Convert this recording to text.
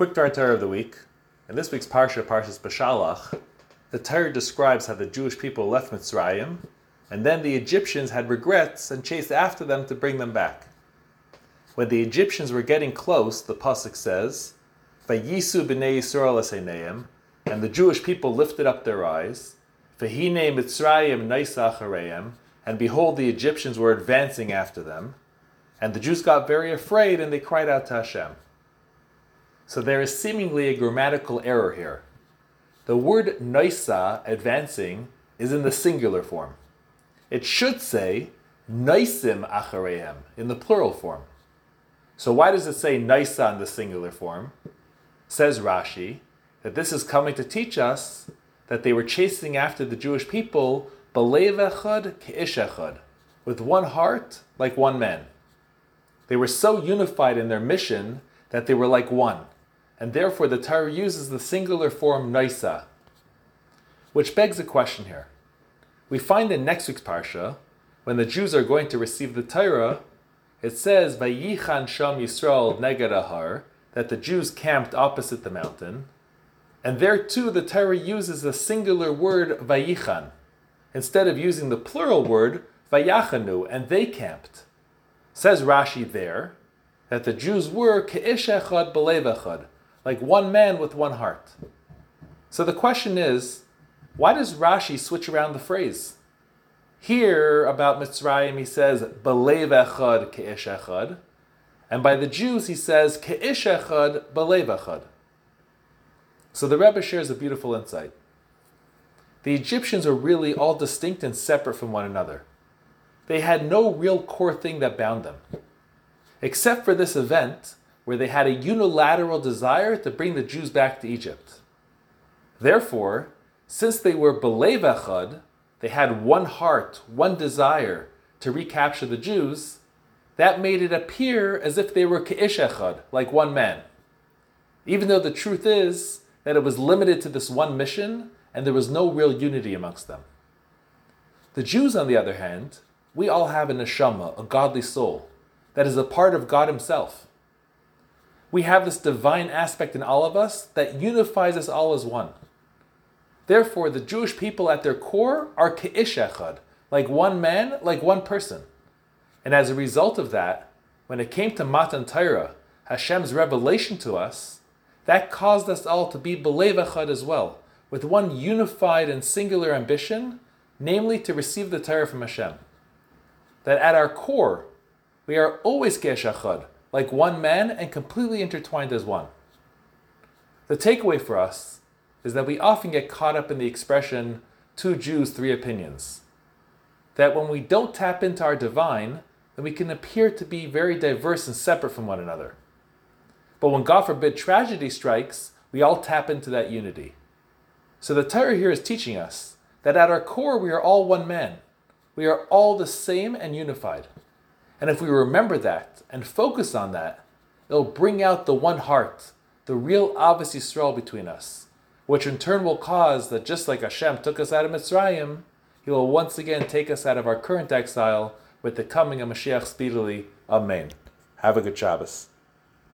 Quick Torah of the week. In this week's Parsha, Parshas Beshalach, the Torah describes how the Jewish people left Mitzrayim, and then the Egyptians had regrets and chased after them to bring them back. When the Egyptians were getting close, the pasuk says, "Vayisu b'nei Yisrael eseneim," and the Jewish people lifted up their eyes. V'hine Mitzrayim naisa and behold, the Egyptians were advancing after them. And the Jews got very afraid and they cried out to Hashem. So there is seemingly a grammatical error here. The word naisa, advancing, is in the singular form. It should say naisim achareim in the plural form. So why does it say naisa in the singular form? Says Rashi that this is coming to teach us that they were chasing after the Jewish people belev echad with one heart like one man. They were so unified in their mission that they were like one, and therefore the Torah uses the singular form naisa. Which begs a question here. We find in next week's parsha, when the Jews are going to receive the Torah, it says Vayichan Sham Yisrael Neged Ahar that the Jews camped opposite the mountain, and there too the Torah uses the singular word Vayichan instead of using the plural word Vayachanu, and they camped. Says Rashi there that the Jews were ke'ish echad belev like one man with one heart. So the question is, why does Rashi switch around the phrase? Here about Mitzrayim he says belev echad ke'ish echad, and by the Jews he says ke'ish echad belev echad. So the Rebbe shares a beautiful insight. The Egyptians are really all distinct and separate from one another they had no real core thing that bound them. Except for this event where they had a unilateral desire to bring the Jews back to Egypt. Therefore, since they were belev echad, they had one heart, one desire to recapture the Jews, that made it appear as if they were ke'ish echad, like one man. Even though the truth is that it was limited to this one mission and there was no real unity amongst them. The Jews, on the other hand, we all have a neshama, a godly soul, that is a part of God Himself. We have this divine aspect in all of us that unifies us all as one. Therefore, the Jewish people at their core are ke'ish echad, like one man, like one person. And as a result of that, when it came to Matan Torah, Hashem's revelation to us, that caused us all to be belev echad as well, with one unified and singular ambition, namely to receive the Torah from Hashem that at our core, we are always ke'ish echad, like one man and completely intertwined as one. The takeaway for us is that we often get caught up in the expression, two Jews, three opinions. That when we don't tap into our divine, then we can appear to be very diverse and separate from one another. But when God forbid tragedy strikes, we all tap into that unity. So the Torah here is teaching us that at our core we are all one man we are all the same and unified. And if we remember that and focus on that, it'll bring out the one heart, the real Ahavas Yisrael between us, which in turn will cause that just like Hashem took us out of Mitzrayim, He will once again take us out of our current exile with the coming of Mashiach speedily. Amen. Have a good Shabbos.